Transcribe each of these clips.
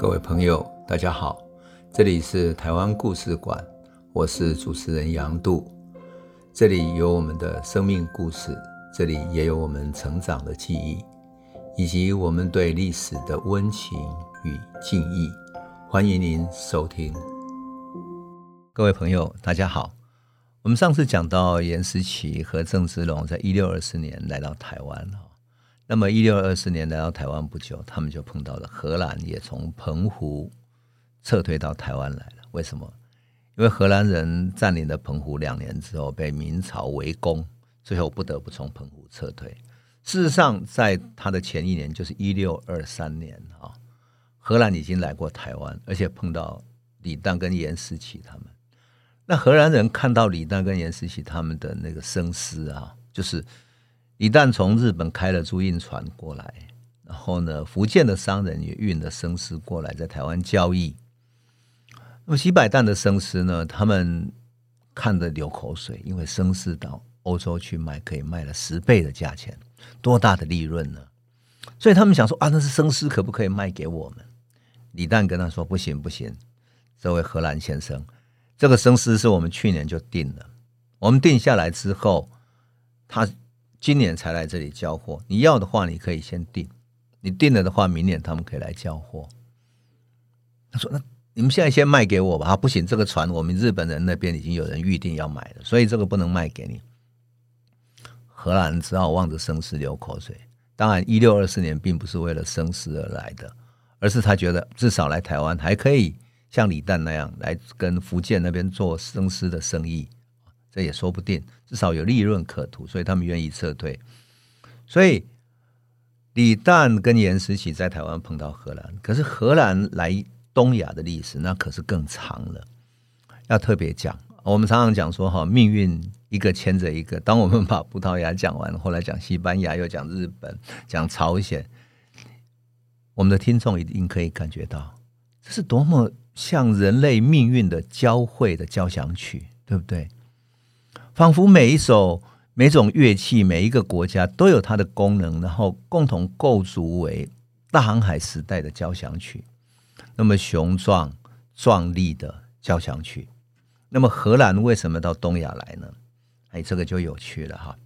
各位朋友，大家好，这里是台湾故事馆，我是主持人杨度，这里有我们的生命故事，这里也有我们成长的记忆，以及我们对历史的温情与敬意。欢迎您收听。各位朋友，大家好。我们上次讲到颜思齐和郑芝龙在一六二四年来到台湾，那么一六二四年来到台湾不久，他们就碰到了荷兰，也从澎湖撤退到台湾来了。为什么？因为荷兰人占领了澎湖两年之后，被明朝围攻，最后不得不从澎湖撤退。事实上，在他的前一年，就是一六二三年啊，荷兰已经来过台湾，而且碰到李旦跟颜思齐他们。那荷兰人看到李旦跟颜思齐他们的那个生丝啊，就是李旦从日本开了租运船过来，然后呢，福建的商人也运了生丝过来，在台湾交易。那么几百担的生丝呢，他们看得流口水，因为生丝到欧洲去卖，可以卖了十倍的价钱，多大的利润呢？所以他们想说啊，那是生丝，可不可以卖给我们？李旦跟他说：不行，不行，这位荷兰先生。这个生丝是我们去年就定了，我们定下来之后，他今年才来这里交货。你要的话，你可以先定；你定了的话，明年他们可以来交货。他说：“那你们现在先卖给我吧。”，不行，这个船我们日本人那边已经有人预定要买了，所以这个不能卖给你。荷兰只好望着生丝流口水。当然，一六二四年并不是为了生丝而来的，而是他觉得至少来台湾还可以。像李旦那样来跟福建那边做生丝的生意，这也说不定，至少有利润可图，所以他们愿意撤退。所以李旦跟颜思齐在台湾碰到荷兰，可是荷兰来东亚的历史那可是更长了，要特别讲。我们常常讲说哈，命运一个牵着一个。当我们把葡萄牙讲完，后来讲西班牙，又讲日本，讲朝鲜，我们的听众一定可以感觉到，这是多么。像人类命运的交汇的交响曲，对不对？仿佛每一首、每种乐器、每一个国家都有它的功能，然后共同构筑为大航海时代的交响曲。那么雄壮、壮丽的交响曲。那么荷兰为什么到东亚来呢？哎，这个就有趣了哈。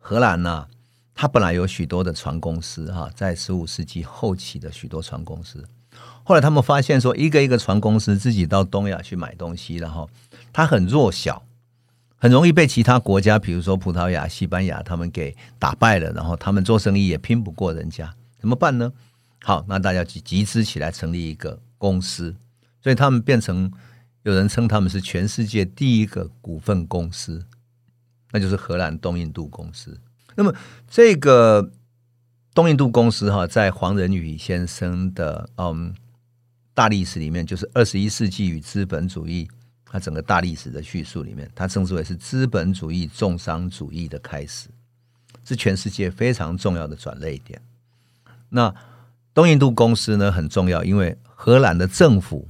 荷兰呢、啊，它本来有许多的船公司哈，在十五世纪后期的许多船公司。后来他们发现说，一个一个船公司自己到东亚去买东西，然后它很弱小，很容易被其他国家，比如说葡萄牙、西班牙，他们给打败了。然后他们做生意也拼不过人家，怎么办呢？好，那大家集集资起来成立一个公司，所以他们变成有人称他们是全世界第一个股份公司，那就是荷兰东印度公司。那么这个东印度公司哈，在黄仁宇先生的嗯。大历史里面，就是二十一世纪与资本主义，它整个大历史的叙述里面，它称之为是资本主义重商主义的开始，是全世界非常重要的转捩点。那东印度公司呢，很重要，因为荷兰的政府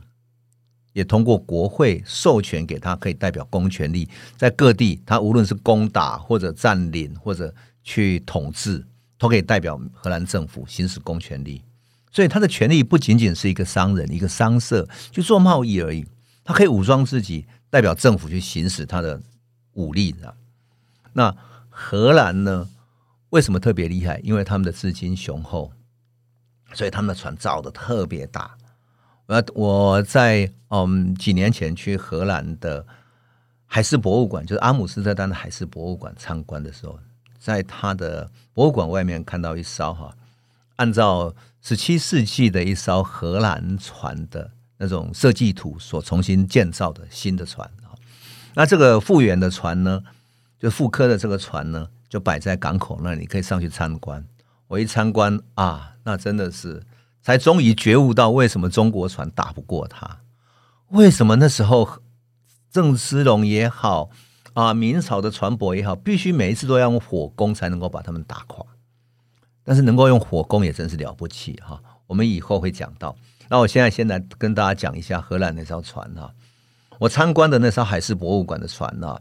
也通过国会授权给他，可以代表公权力，在各地，他无论是攻打或者占领或者去统治，都可以代表荷兰政府行使公权力。所以他的权利不仅仅是一个商人、一个商社去做贸易而已，他可以武装自己，代表政府去行使他的武力。那荷兰呢？为什么特别厉害？因为他们的资金雄厚，所以他们的船造的特别大。我我在嗯几年前去荷兰的海事博物馆，就是阿姆斯特丹的海事博物馆参观的时候，在他的博物馆外面看到一艘哈，按照十七世纪的一艘荷兰船的那种设计图所重新建造的新的船，那这个复原的船呢，就复刻的这个船呢，就摆在港口那里，可以上去参观。我一参观啊，那真的是才终于觉悟到为什么中国船打不过它，为什么那时候郑芝龙也好啊，明朝的船舶也好，必须每一次都要用火攻才能够把他们打垮。但是能够用火攻也真是了不起哈！我们以后会讲到。那我现在先来跟大家讲一下荷兰那艘船哈。我参观的那艘海事博物馆的船呢，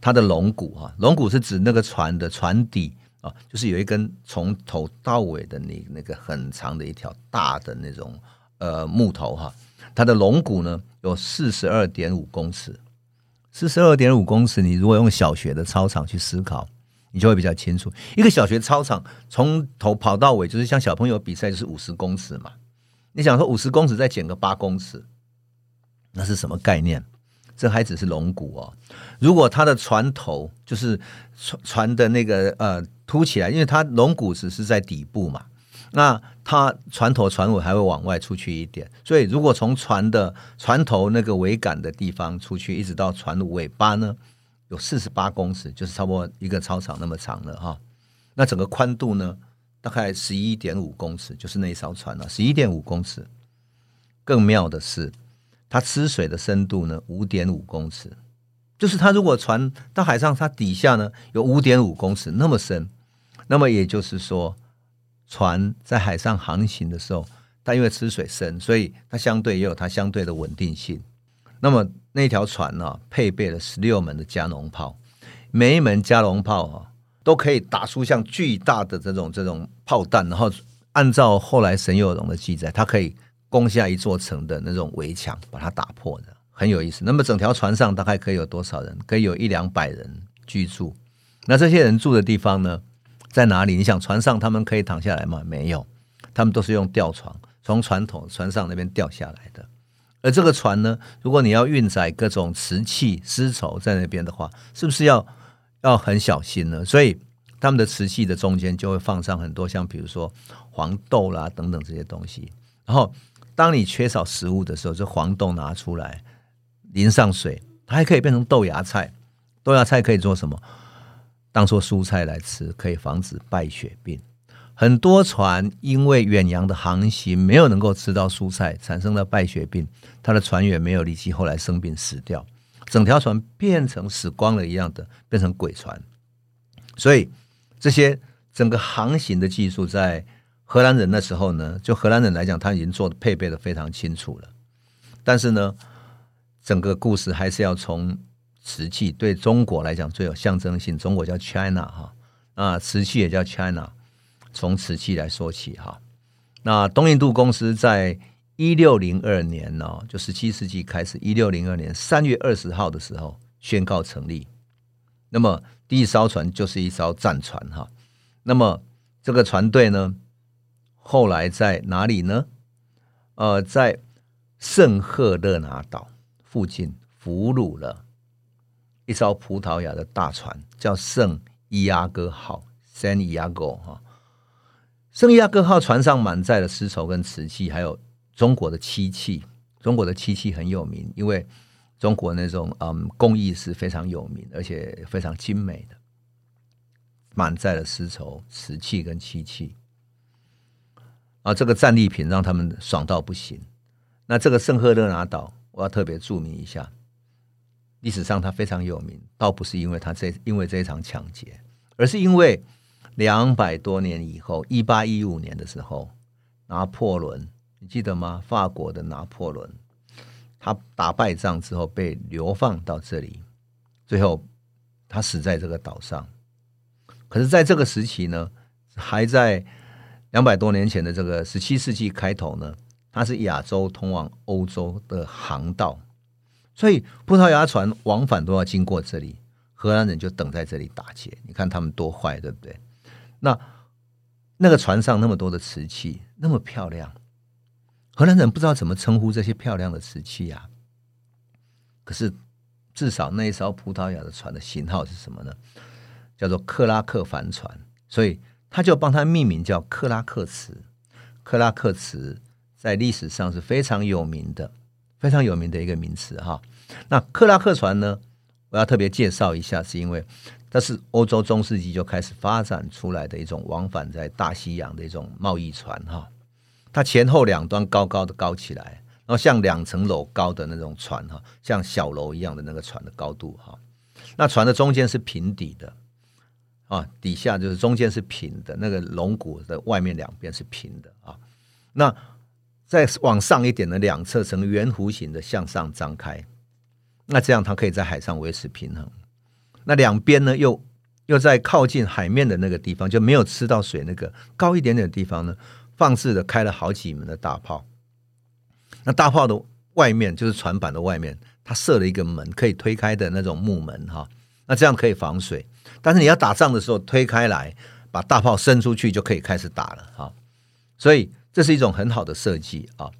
它的龙骨哈，龙骨是指那个船的船底啊，就是有一根从头到尾的那那个很长的一条大的那种呃木头哈，它的龙骨呢有四十二点五公尺，四十二点五公尺，你如果用小学的操场去思考，你就会比较清楚。一个小学操场从头跑到尾，就是像小朋友比赛，就是五十公尺嘛。你想说五十公尺再减个八公尺，那是什么概念？这还只是龙骨哦。如果它的船头就是船船的那个呃凸起来，因为它龙骨只是在底部嘛，那它船头船尾还会往外出去一点。所以如果从船的船头那个桅杆的地方出去，一直到船的尾巴呢，有四十八公尺，就是差不多一个操场那么长了哈。那整个宽度呢，大概十一点五公尺，就是那艘船了，十一点五公尺。更妙的是。它吃水的深度呢，五点五公尺，就是它如果船到海上，它底下呢有五点五公尺那么深，那么也就是说，船在海上航行的时候，它因为吃水深，所以它相对也有它相对的稳定性。那么那条船呢，配备了十六门的加农炮，每一门加农炮啊，都可以打出像巨大的这种这种炮弹，然后按照后来沈有容的记载，它可以。攻下一座城的那种围墙，把它打破的很有意思。那么整条船上大概可以有多少人？可以有一两百人居住。那这些人住的地方呢，在哪里？你想船上他们可以躺下来吗？没有，他们都是用吊床从船头船上那边掉下来的。而这个船呢，如果你要运载各种瓷器、丝绸在那边的话，是不是要要很小心呢？所以他们的瓷器的中间就会放上很多像比如说黄豆啦等等这些东西，然后。当你缺少食物的时候，这黄豆拿出来淋上水，它还可以变成豆芽菜。豆芽菜可以做什么？当做蔬菜来吃，可以防止败血病。很多船因为远洋的航行没有能够吃到蔬菜，产生了败血病。他的船员没有力气，后来生病死掉，整条船变成死光了一样的，变成鬼船。所以这些整个航行的技术在。荷兰人那时候呢，就荷兰人来讲，他已经做的配备的非常清楚了。但是呢，整个故事还是要从瓷器对中国来讲最有象征性，中国叫 China 哈，啊，瓷器也叫 China，从瓷器来说起哈。那东印度公司在一六零二年呢，就十七世纪开始，一六零二年三月二十号的时候宣告成立。那么第一艘船就是一艘战船哈。那么这个船队呢，后来在哪里呢？呃，在圣赫勒拿岛附近俘虏了一艘葡萄牙的大船，叫圣伊亚哥号 （San Iago） 哈。圣伊亚哥号船上满载了丝绸跟瓷器，还有中国的漆器。中国的漆器很有名，因为中国那种嗯工艺是非常有名，而且非常精美的，满载了丝绸、瓷器跟漆器。啊，这个战利品让他们爽到不行。那这个圣赫勒拿岛，我要特别注明一下，历史上它非常有名，倒不是因为它这因为这一场抢劫，而是因为两百多年以后，一八一五年的时候，拿破仑，你记得吗？法国的拿破仑，他打败仗之后被流放到这里，最后他死在这个岛上。可是，在这个时期呢，还在。两百多年前的这个十七世纪开头呢，它是亚洲通往欧洲的航道，所以葡萄牙船往返都要经过这里，荷兰人就等在这里打劫。你看他们多坏，对不对？那那个船上那么多的瓷器，那么漂亮，荷兰人不知道怎么称呼这些漂亮的瓷器啊。可是至少那一艘葡萄牙的船的型号是什么呢？叫做克拉克帆船，所以。他就帮他命名叫克拉克瓷，克拉克瓷在历史上是非常有名的，非常有名的一个名词哈。那克拉克船呢，我要特别介绍一下，是因为它是欧洲中世纪就开始发展出来的一种往返在大西洋的一种贸易船哈。它前后两端高高的高起来，然后像两层楼高的那种船哈，像小楼一样的那个船的高度哈。那船的中间是平底的。啊，底下就是中间是平的，那个龙骨的外面两边是平的啊。那再往上一点的两侧呈圆弧形的向上张开，那这样它可以在海上维持平衡。那两边呢，又又在靠近海面的那个地方，就没有吃到水那个高一点点的地方呢，放肆的开了好几门的大炮。那大炮的外面就是船板的外面，它设了一个门，可以推开的那种木门哈。那这样可以防水。但是你要打仗的时候，推开来把大炮伸出去就可以开始打了哈。所以这是一种很好的设计啊。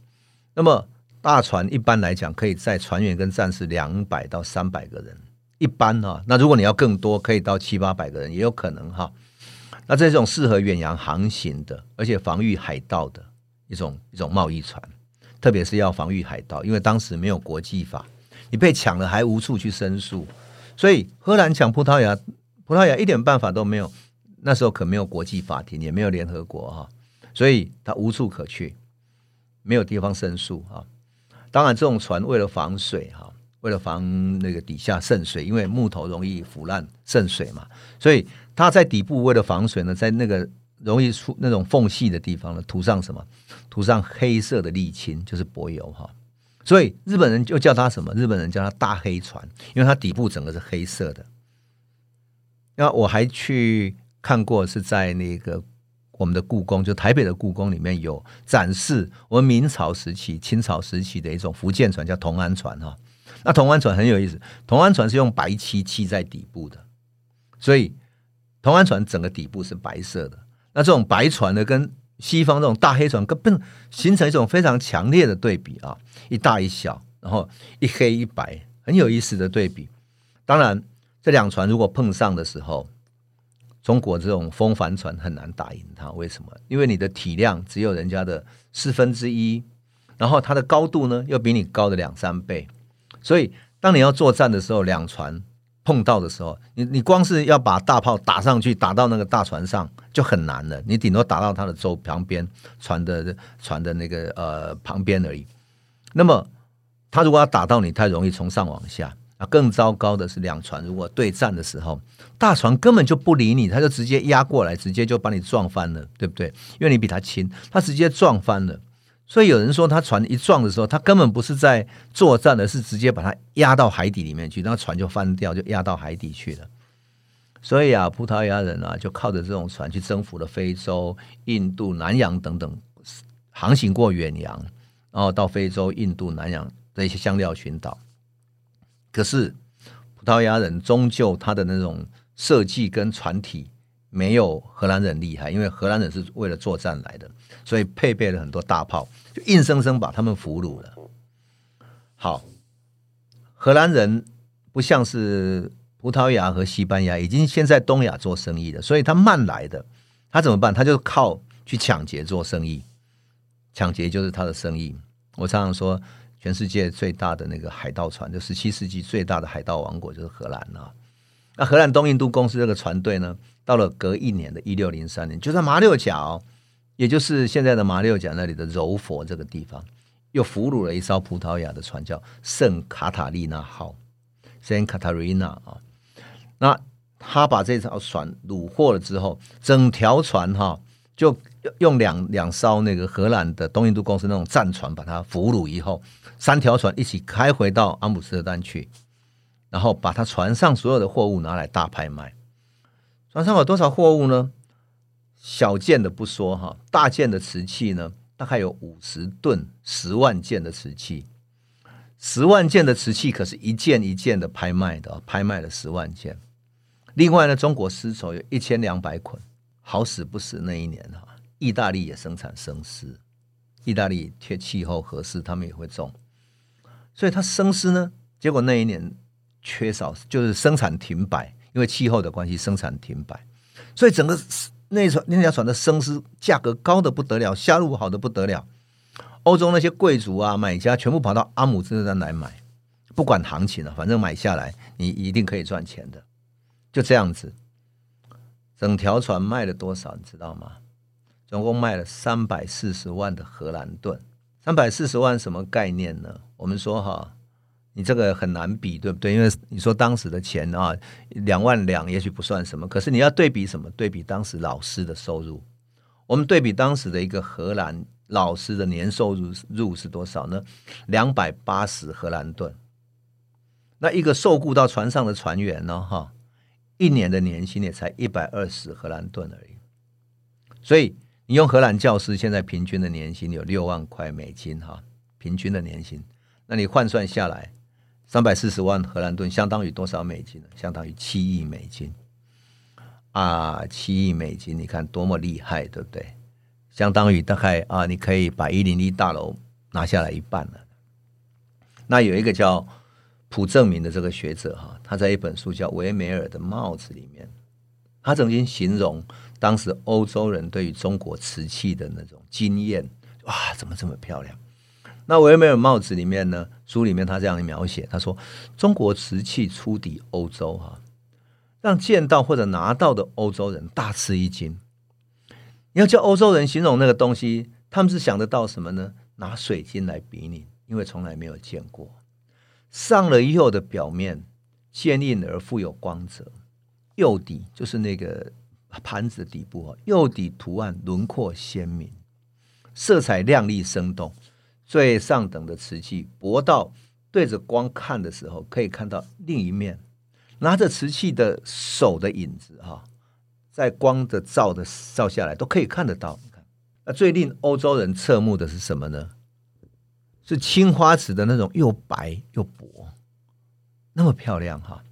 那么大船一般来讲可以载船员跟战士两百到三百个人，一般哈。那如果你要更多，可以到七八百个人也有可能哈。那这种适合远洋航行的，而且防御海盗的一种一种贸易船，特别是要防御海盗，因为当时没有国际法，你被抢了还无处去申诉，所以荷兰抢葡萄牙，葡萄牙一点办法都没有。那时候可没有国际法庭，也没有联合国哈，所以他无处可去，没有地方申诉哈。当然，这种船为了防水哈，为了防那个底下渗水，因为木头容易腐烂渗水嘛，所以它在底部为了防水呢，在那个容易出那种缝隙的地方呢，涂上什么？涂上黑色的沥青，就是柏油哈。所以日本人就叫它什么？日本人叫它大黑船，因为它底部整个是黑色的。那我还去看过，是在那个。我们的故宫，就台北的故宫里面有展示我们明朝时期、清朝时期的一种福建船，叫同安船哈。那同安船很有意思，同安船是用白漆漆在底部的，所以同安船整个底部是白色的。那这种白船呢，跟西方这种大黑船根本形成一种非常强烈的对比啊，一大一小，然后一黑一白，很有意思的对比。当然，这两船如果碰上的时候，中国这种风帆船很难打赢它，为什么？因为你的体量只有人家的四分之一，然后它的高度呢又比你高的两三倍，所以当你要作战的时候，两船碰到的时候，你你光是要把大炮打上去，打到那个大船上就很难了，你顶多打到它的周旁边船的船的那个呃旁边而已。那么他如果要打到你，太容易从上往下。啊，更糟糕的是，两船如果对战的时候，大船根本就不理你，他就直接压过来，直接就把你撞翻了，对不对？因为你比他轻，他直接撞翻了。所以有人说，他船一撞的时候，他根本不是在作战的，是直接把它压到海底里面去，那船就翻掉，就压到海底去了。所以啊，葡萄牙人啊，就靠着这种船去征服了非洲、印度、南洋等等，航行过远洋，然后到非洲、印度、南洋的一些香料群岛。可是，葡萄牙人终究他的那种设计跟船体没有荷兰人厉害，因为荷兰人是为了作战来的，所以配备了很多大炮，就硬生生把他们俘虏了。好，荷兰人不像是葡萄牙和西班牙已经先在东亚做生意了，所以他慢来的，他怎么办？他就靠去抢劫做生意，抢劫就是他的生意。我常常说。全世界最大的那个海盗船，就十七世纪最大的海盗王国就是荷兰啊。那荷兰东印度公司这个船队呢，到了隔一年的一六零三年，就在马六甲哦，也就是现在的马六甲那里的柔佛这个地方，又俘虏了一艘葡萄牙的船，叫圣卡塔利娜号 （Saint Catarina） 啊。那他把这艘船虏获了之后，整条船哈就。用两两艘那个荷兰的东印度公司那种战船把它俘虏以后，三条船一起开回到阿姆斯特丹去，然后把他船上所有的货物拿来大拍卖。船上有多少货物呢？小件的不说哈，大件的瓷器呢，大概有五十吨，十万件的瓷器，十万件的瓷器可是一件一件的拍卖的，拍卖了十万件。另外呢，中国丝绸有一千两百捆，好死不死那一年哈。意大利也生产生丝，意大利天气候合适，他们也会种，所以它生丝呢，结果那一年缺少，就是生产停摆，因为气候的关系，生产停摆，所以整个那船那条船的生丝价格高得不得了，销路好得不得了，欧洲那些贵族啊买家全部跑到阿姆斯特丹来买，不管行情了，反正买下来你一定可以赚钱的，就这样子，整条船卖了多少，你知道吗？总共卖了三百四十万的荷兰盾，三百四十万什么概念呢？我们说哈，你这个很难比，对不对？因为你说当时的钱啊，两万两也许不算什么，可是你要对比什么？对比当时老师的收入，我们对比当时的一个荷兰老师的年收入入是多少呢？两百八十荷兰盾。那一个受雇到船上的船员呢？哈，一年的年薪也才一百二十荷兰盾而已，所以。你用荷兰教师现在平均的年薪有六万块美金哈，平均的年薪。那你换算下来，三百四十万荷兰盾相当于多少美金呢？相当于七亿美金啊！七亿美金，你看多么厉害，对不对？相当于大概啊，你可以把一零一大楼拿下来一半了。那有一个叫朴正明的这个学者哈，他在一本书叫《维梅尔的帽子》里面，他曾经形容当时欧洲人对于中国瓷器的那种惊艳，哇，怎么这么漂亮？那维梅尔帽子里面呢，书里面他这样描写，他说中国瓷器出抵欧洲，哈，让见到或者拿到的欧洲人大吃一惊。你要叫欧洲人形容那个东西，他们是想得到什么呢？拿水晶来比拟，因为从来没有见过。上了釉的表面坚硬而富有光泽，釉底就是那个盘子底部啊，釉底图案轮廓鲜明，色彩亮丽生动。最上等的瓷器，薄到对着光看的时候，可以看到另一面拿着瓷器的手的影子哈，在光的照的照下来都可以看得到。你看，那最令欧洲人侧目的是什么呢？是青花瓷的那种又白又薄，那么漂亮哈。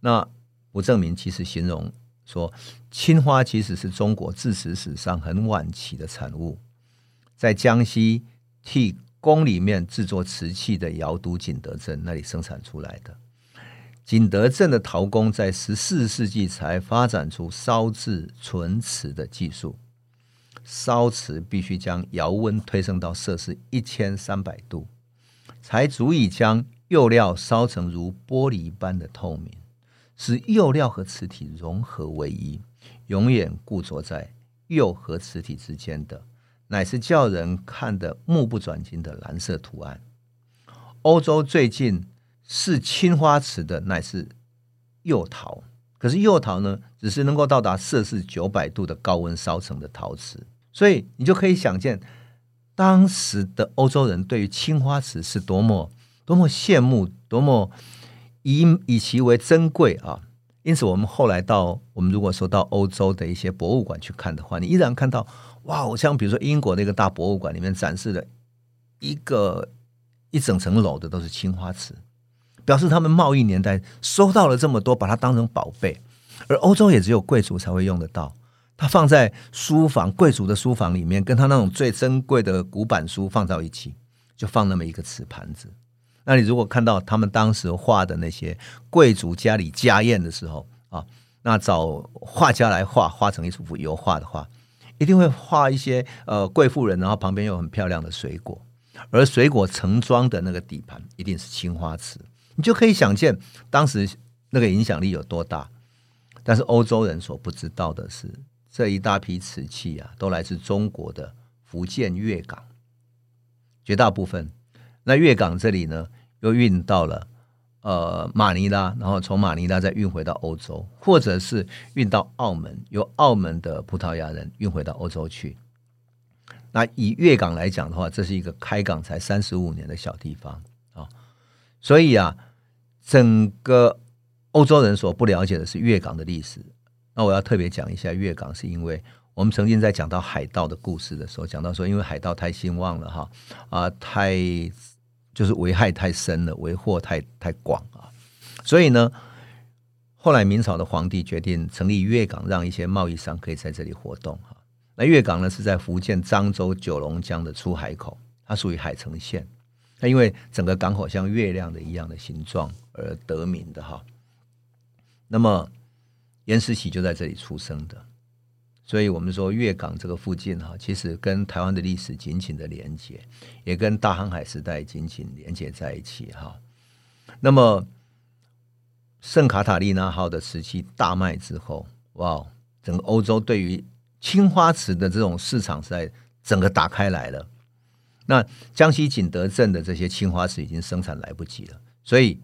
那不证明其实形容说，青花其实是中国制瓷史上很晚期的产物，在江西替。宫里面制作瓷器的窑都景德镇那里生产出来的。景德镇的陶工在十四世纪才发展出烧制纯瓷的技术。烧瓷必须将窑温推升到摄氏一千三百度，才足以将釉料烧成如玻璃般的透明，使釉料和瓷体融合为一，永远固着在釉和瓷体之间的。乃是叫人看得目不转睛的蓝色图案。欧洲最近是青花瓷的，乃是釉陶。可是釉陶呢，只是能够到达摄氏九百度的高温烧成的陶瓷。所以你就可以想见，当时的欧洲人对于青花瓷是多么多么羡慕，多么以以其为珍贵啊！因此，我们后来到我们如果说到欧洲的一些博物馆去看的话，你依然看到。哇！我像比如说英国那个大博物馆里面展示的一个一整层楼的都是青花瓷，表示他们贸易年代收到了这么多，把它当成宝贝。而欧洲也只有贵族才会用得到，它放在书房，贵族的书房里面，跟他那种最珍贵的古板书放到一起，就放那么一个瓷盘子。那你如果看到他们当时画的那些贵族家里家宴的时候啊，那找画家来画，画成一幅油画的话。一定会画一些呃贵妇人，然后旁边有很漂亮的水果，而水果盛装的那个底盘一定是青花瓷，你就可以想见当时那个影响力有多大。但是欧洲人所不知道的是，这一大批瓷器啊，都来自中国的福建粤港，绝大部分。那粤港这里呢，又运到了。呃，马尼拉，然后从马尼拉再运回到欧洲，或者是运到澳门，由澳门的葡萄牙人运回到欧洲去。那以粤港来讲的话，这是一个开港才三十五年的小地方啊，所以啊，整个欧洲人所不了解的是粤港的历史。那我要特别讲一下粤港，是因为我们曾经在讲到海盗的故事的时候，讲到说，因为海盗太兴旺了哈啊，太。就是危害太深了，为祸太太广啊，所以呢，后来明朝的皇帝决定成立粤港，让一些贸易商可以在这里活动哈。那粤港呢是在福建漳州九龙江的出海口，它属于海城县。那因为整个港口像月亮的一样的形状而得名的哈。那么颜思齐就在这里出生的。所以我们说粤港这个附近哈，其实跟台湾的历史紧紧的连接，也跟大航海时代紧紧连接在一起哈。那么圣卡塔利娜号的瓷器大卖之后，哇，整个欧洲对于青花瓷的这种市场在整个打开来了。那江西景德镇的这些青花瓷已经生产来不及了，所以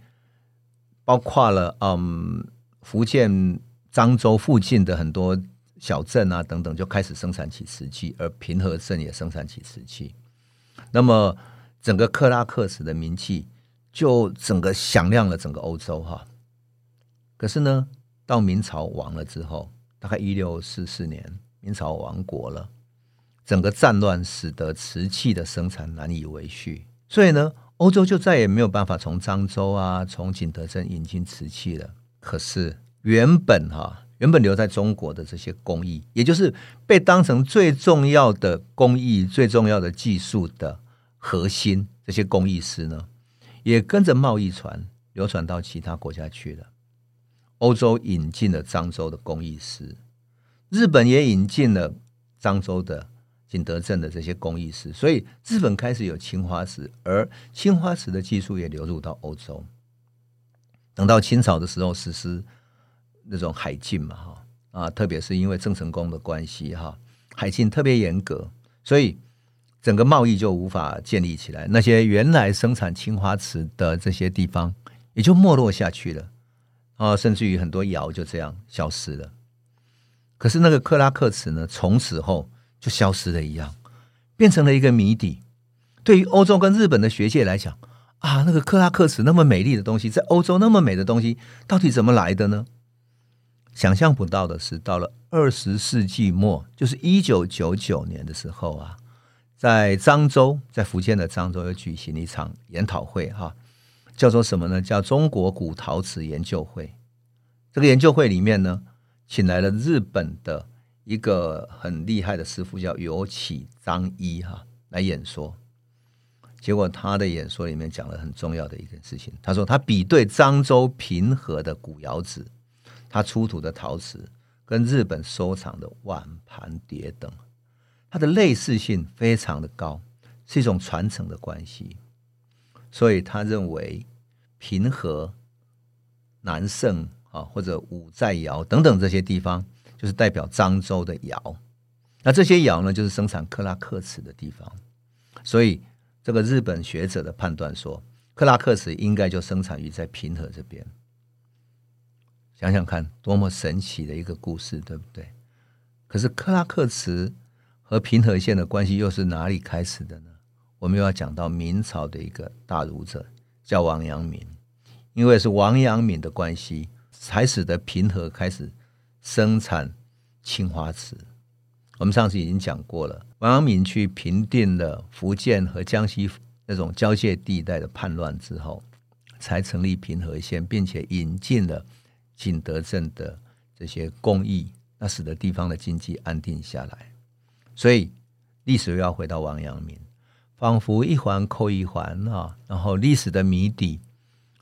包括了嗯福建漳州附近的很多。小镇啊，等等，就开始生产起瓷器，而平和镇也生产起瓷器。那么，整个克拉克瓷的名气就整个响亮了整个欧洲哈。可是呢，到明朝亡了之后，大概一六四四年，明朝亡国了，整个战乱使得瓷器的生产难以维续，所以呢，欧洲就再也没有办法从漳州啊，从景德镇引进瓷器了。可是原本哈、原本留在中国的这些工艺，也就是被当成最重要的工艺、最重要的技术的核心，这些工艺师呢，也跟着贸易船流传到其他国家去了。欧洲引进了漳州的工艺师，日本也引进了漳州的。景德镇的这些工艺师，所以日本开始有青花瓷，而青花瓷的技术也流入到欧洲。等到清朝的时候，实施那种海禁嘛，哈啊，特别是因为郑成功的关系，哈，海禁特别严格，所以整个贸易就无法建立起来。那些原来生产青花瓷的这些地方，也就没落下去了啊，甚至于很多窑就这样消失了。可是那个克拉克瓷呢，从此后。就消失了一样，变成了一个谜底。对于欧洲跟日本的学界来讲，啊，那个克拉克瓷那么美丽的东西，在欧洲那么美的东西，到底怎么来的呢？想象不到的是，到了二十世纪末，就是一九九九年的时候啊，在漳州，在福建的漳州，又举行一场研讨会，哈，叫做什么呢？叫中国古陶瓷研究会。这个研究会里面呢，请来了日本的。一个很厉害的师傅叫有启张一哈来演说，结果他的演说里面讲了很重要的一件事情。他说他比对漳州平和的古窑址，他出土的陶瓷跟日本收藏的碗盘碟等，它的类似性非常的高，是一种传承的关系。所以他认为平和、南胜啊或者五寨窑等等这些地方。就是代表漳州的窑，那这些窑呢，就是生产克拉克瓷的地方。所以，这个日本学者的判断说，克拉克瓷应该就生产于在平和这边。想想看，多么神奇的一个故事，对不对？可是，克拉克瓷和平和县的关系又是哪里开始的呢？我们又要讲到明朝的一个大儒者，叫王阳明，因为是王阳明的关系，才使得平和开始。生产青花瓷，我们上次已经讲过了。王阳明去平定了福建和江西那种交界地带的叛乱之后，才成立平和县，并且引进了景德镇的这些工艺，那使得地方的经济安定下来。所以历史又要回到王阳明，仿佛一环扣一环啊，然后历史的谜底，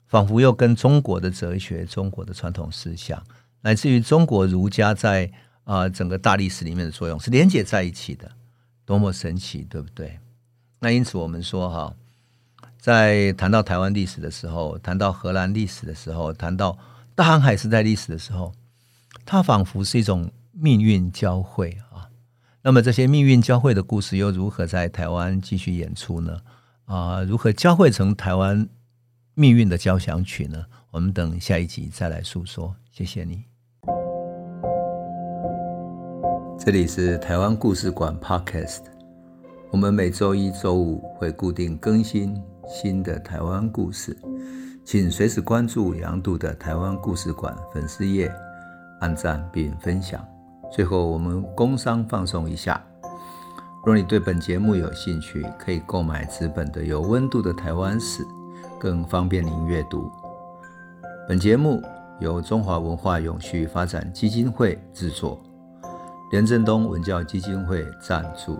仿佛又跟中国的哲学、中国的传统思想。来自于中国儒家在啊、整个大历史里面的作用是连接在一起的，多么神奇，对不对？那因此我们说哈，在谈到台湾历史的时候，谈到荷兰历史的时候，谈到大航海时代历史的时候，它仿佛是一种命运交汇啊。那么这些命运交汇的故事又如何在台湾继续演出呢？啊，如何交汇成台湾命运的交响曲呢？我们等下一集再来诉说。谢谢你。这里是台湾故事馆 Podcast，我们每周一、周五会固定更新新的台湾故事，请随时关注杨度的台湾故事馆粉丝页，按赞并分享。最后，我们工商放松一下：若你对本节目有兴趣，可以购买纸本的《有温度的台湾史》，更方便您阅读。本节目由中华文化永续发展基金会制作。连震东文教基金会赞助。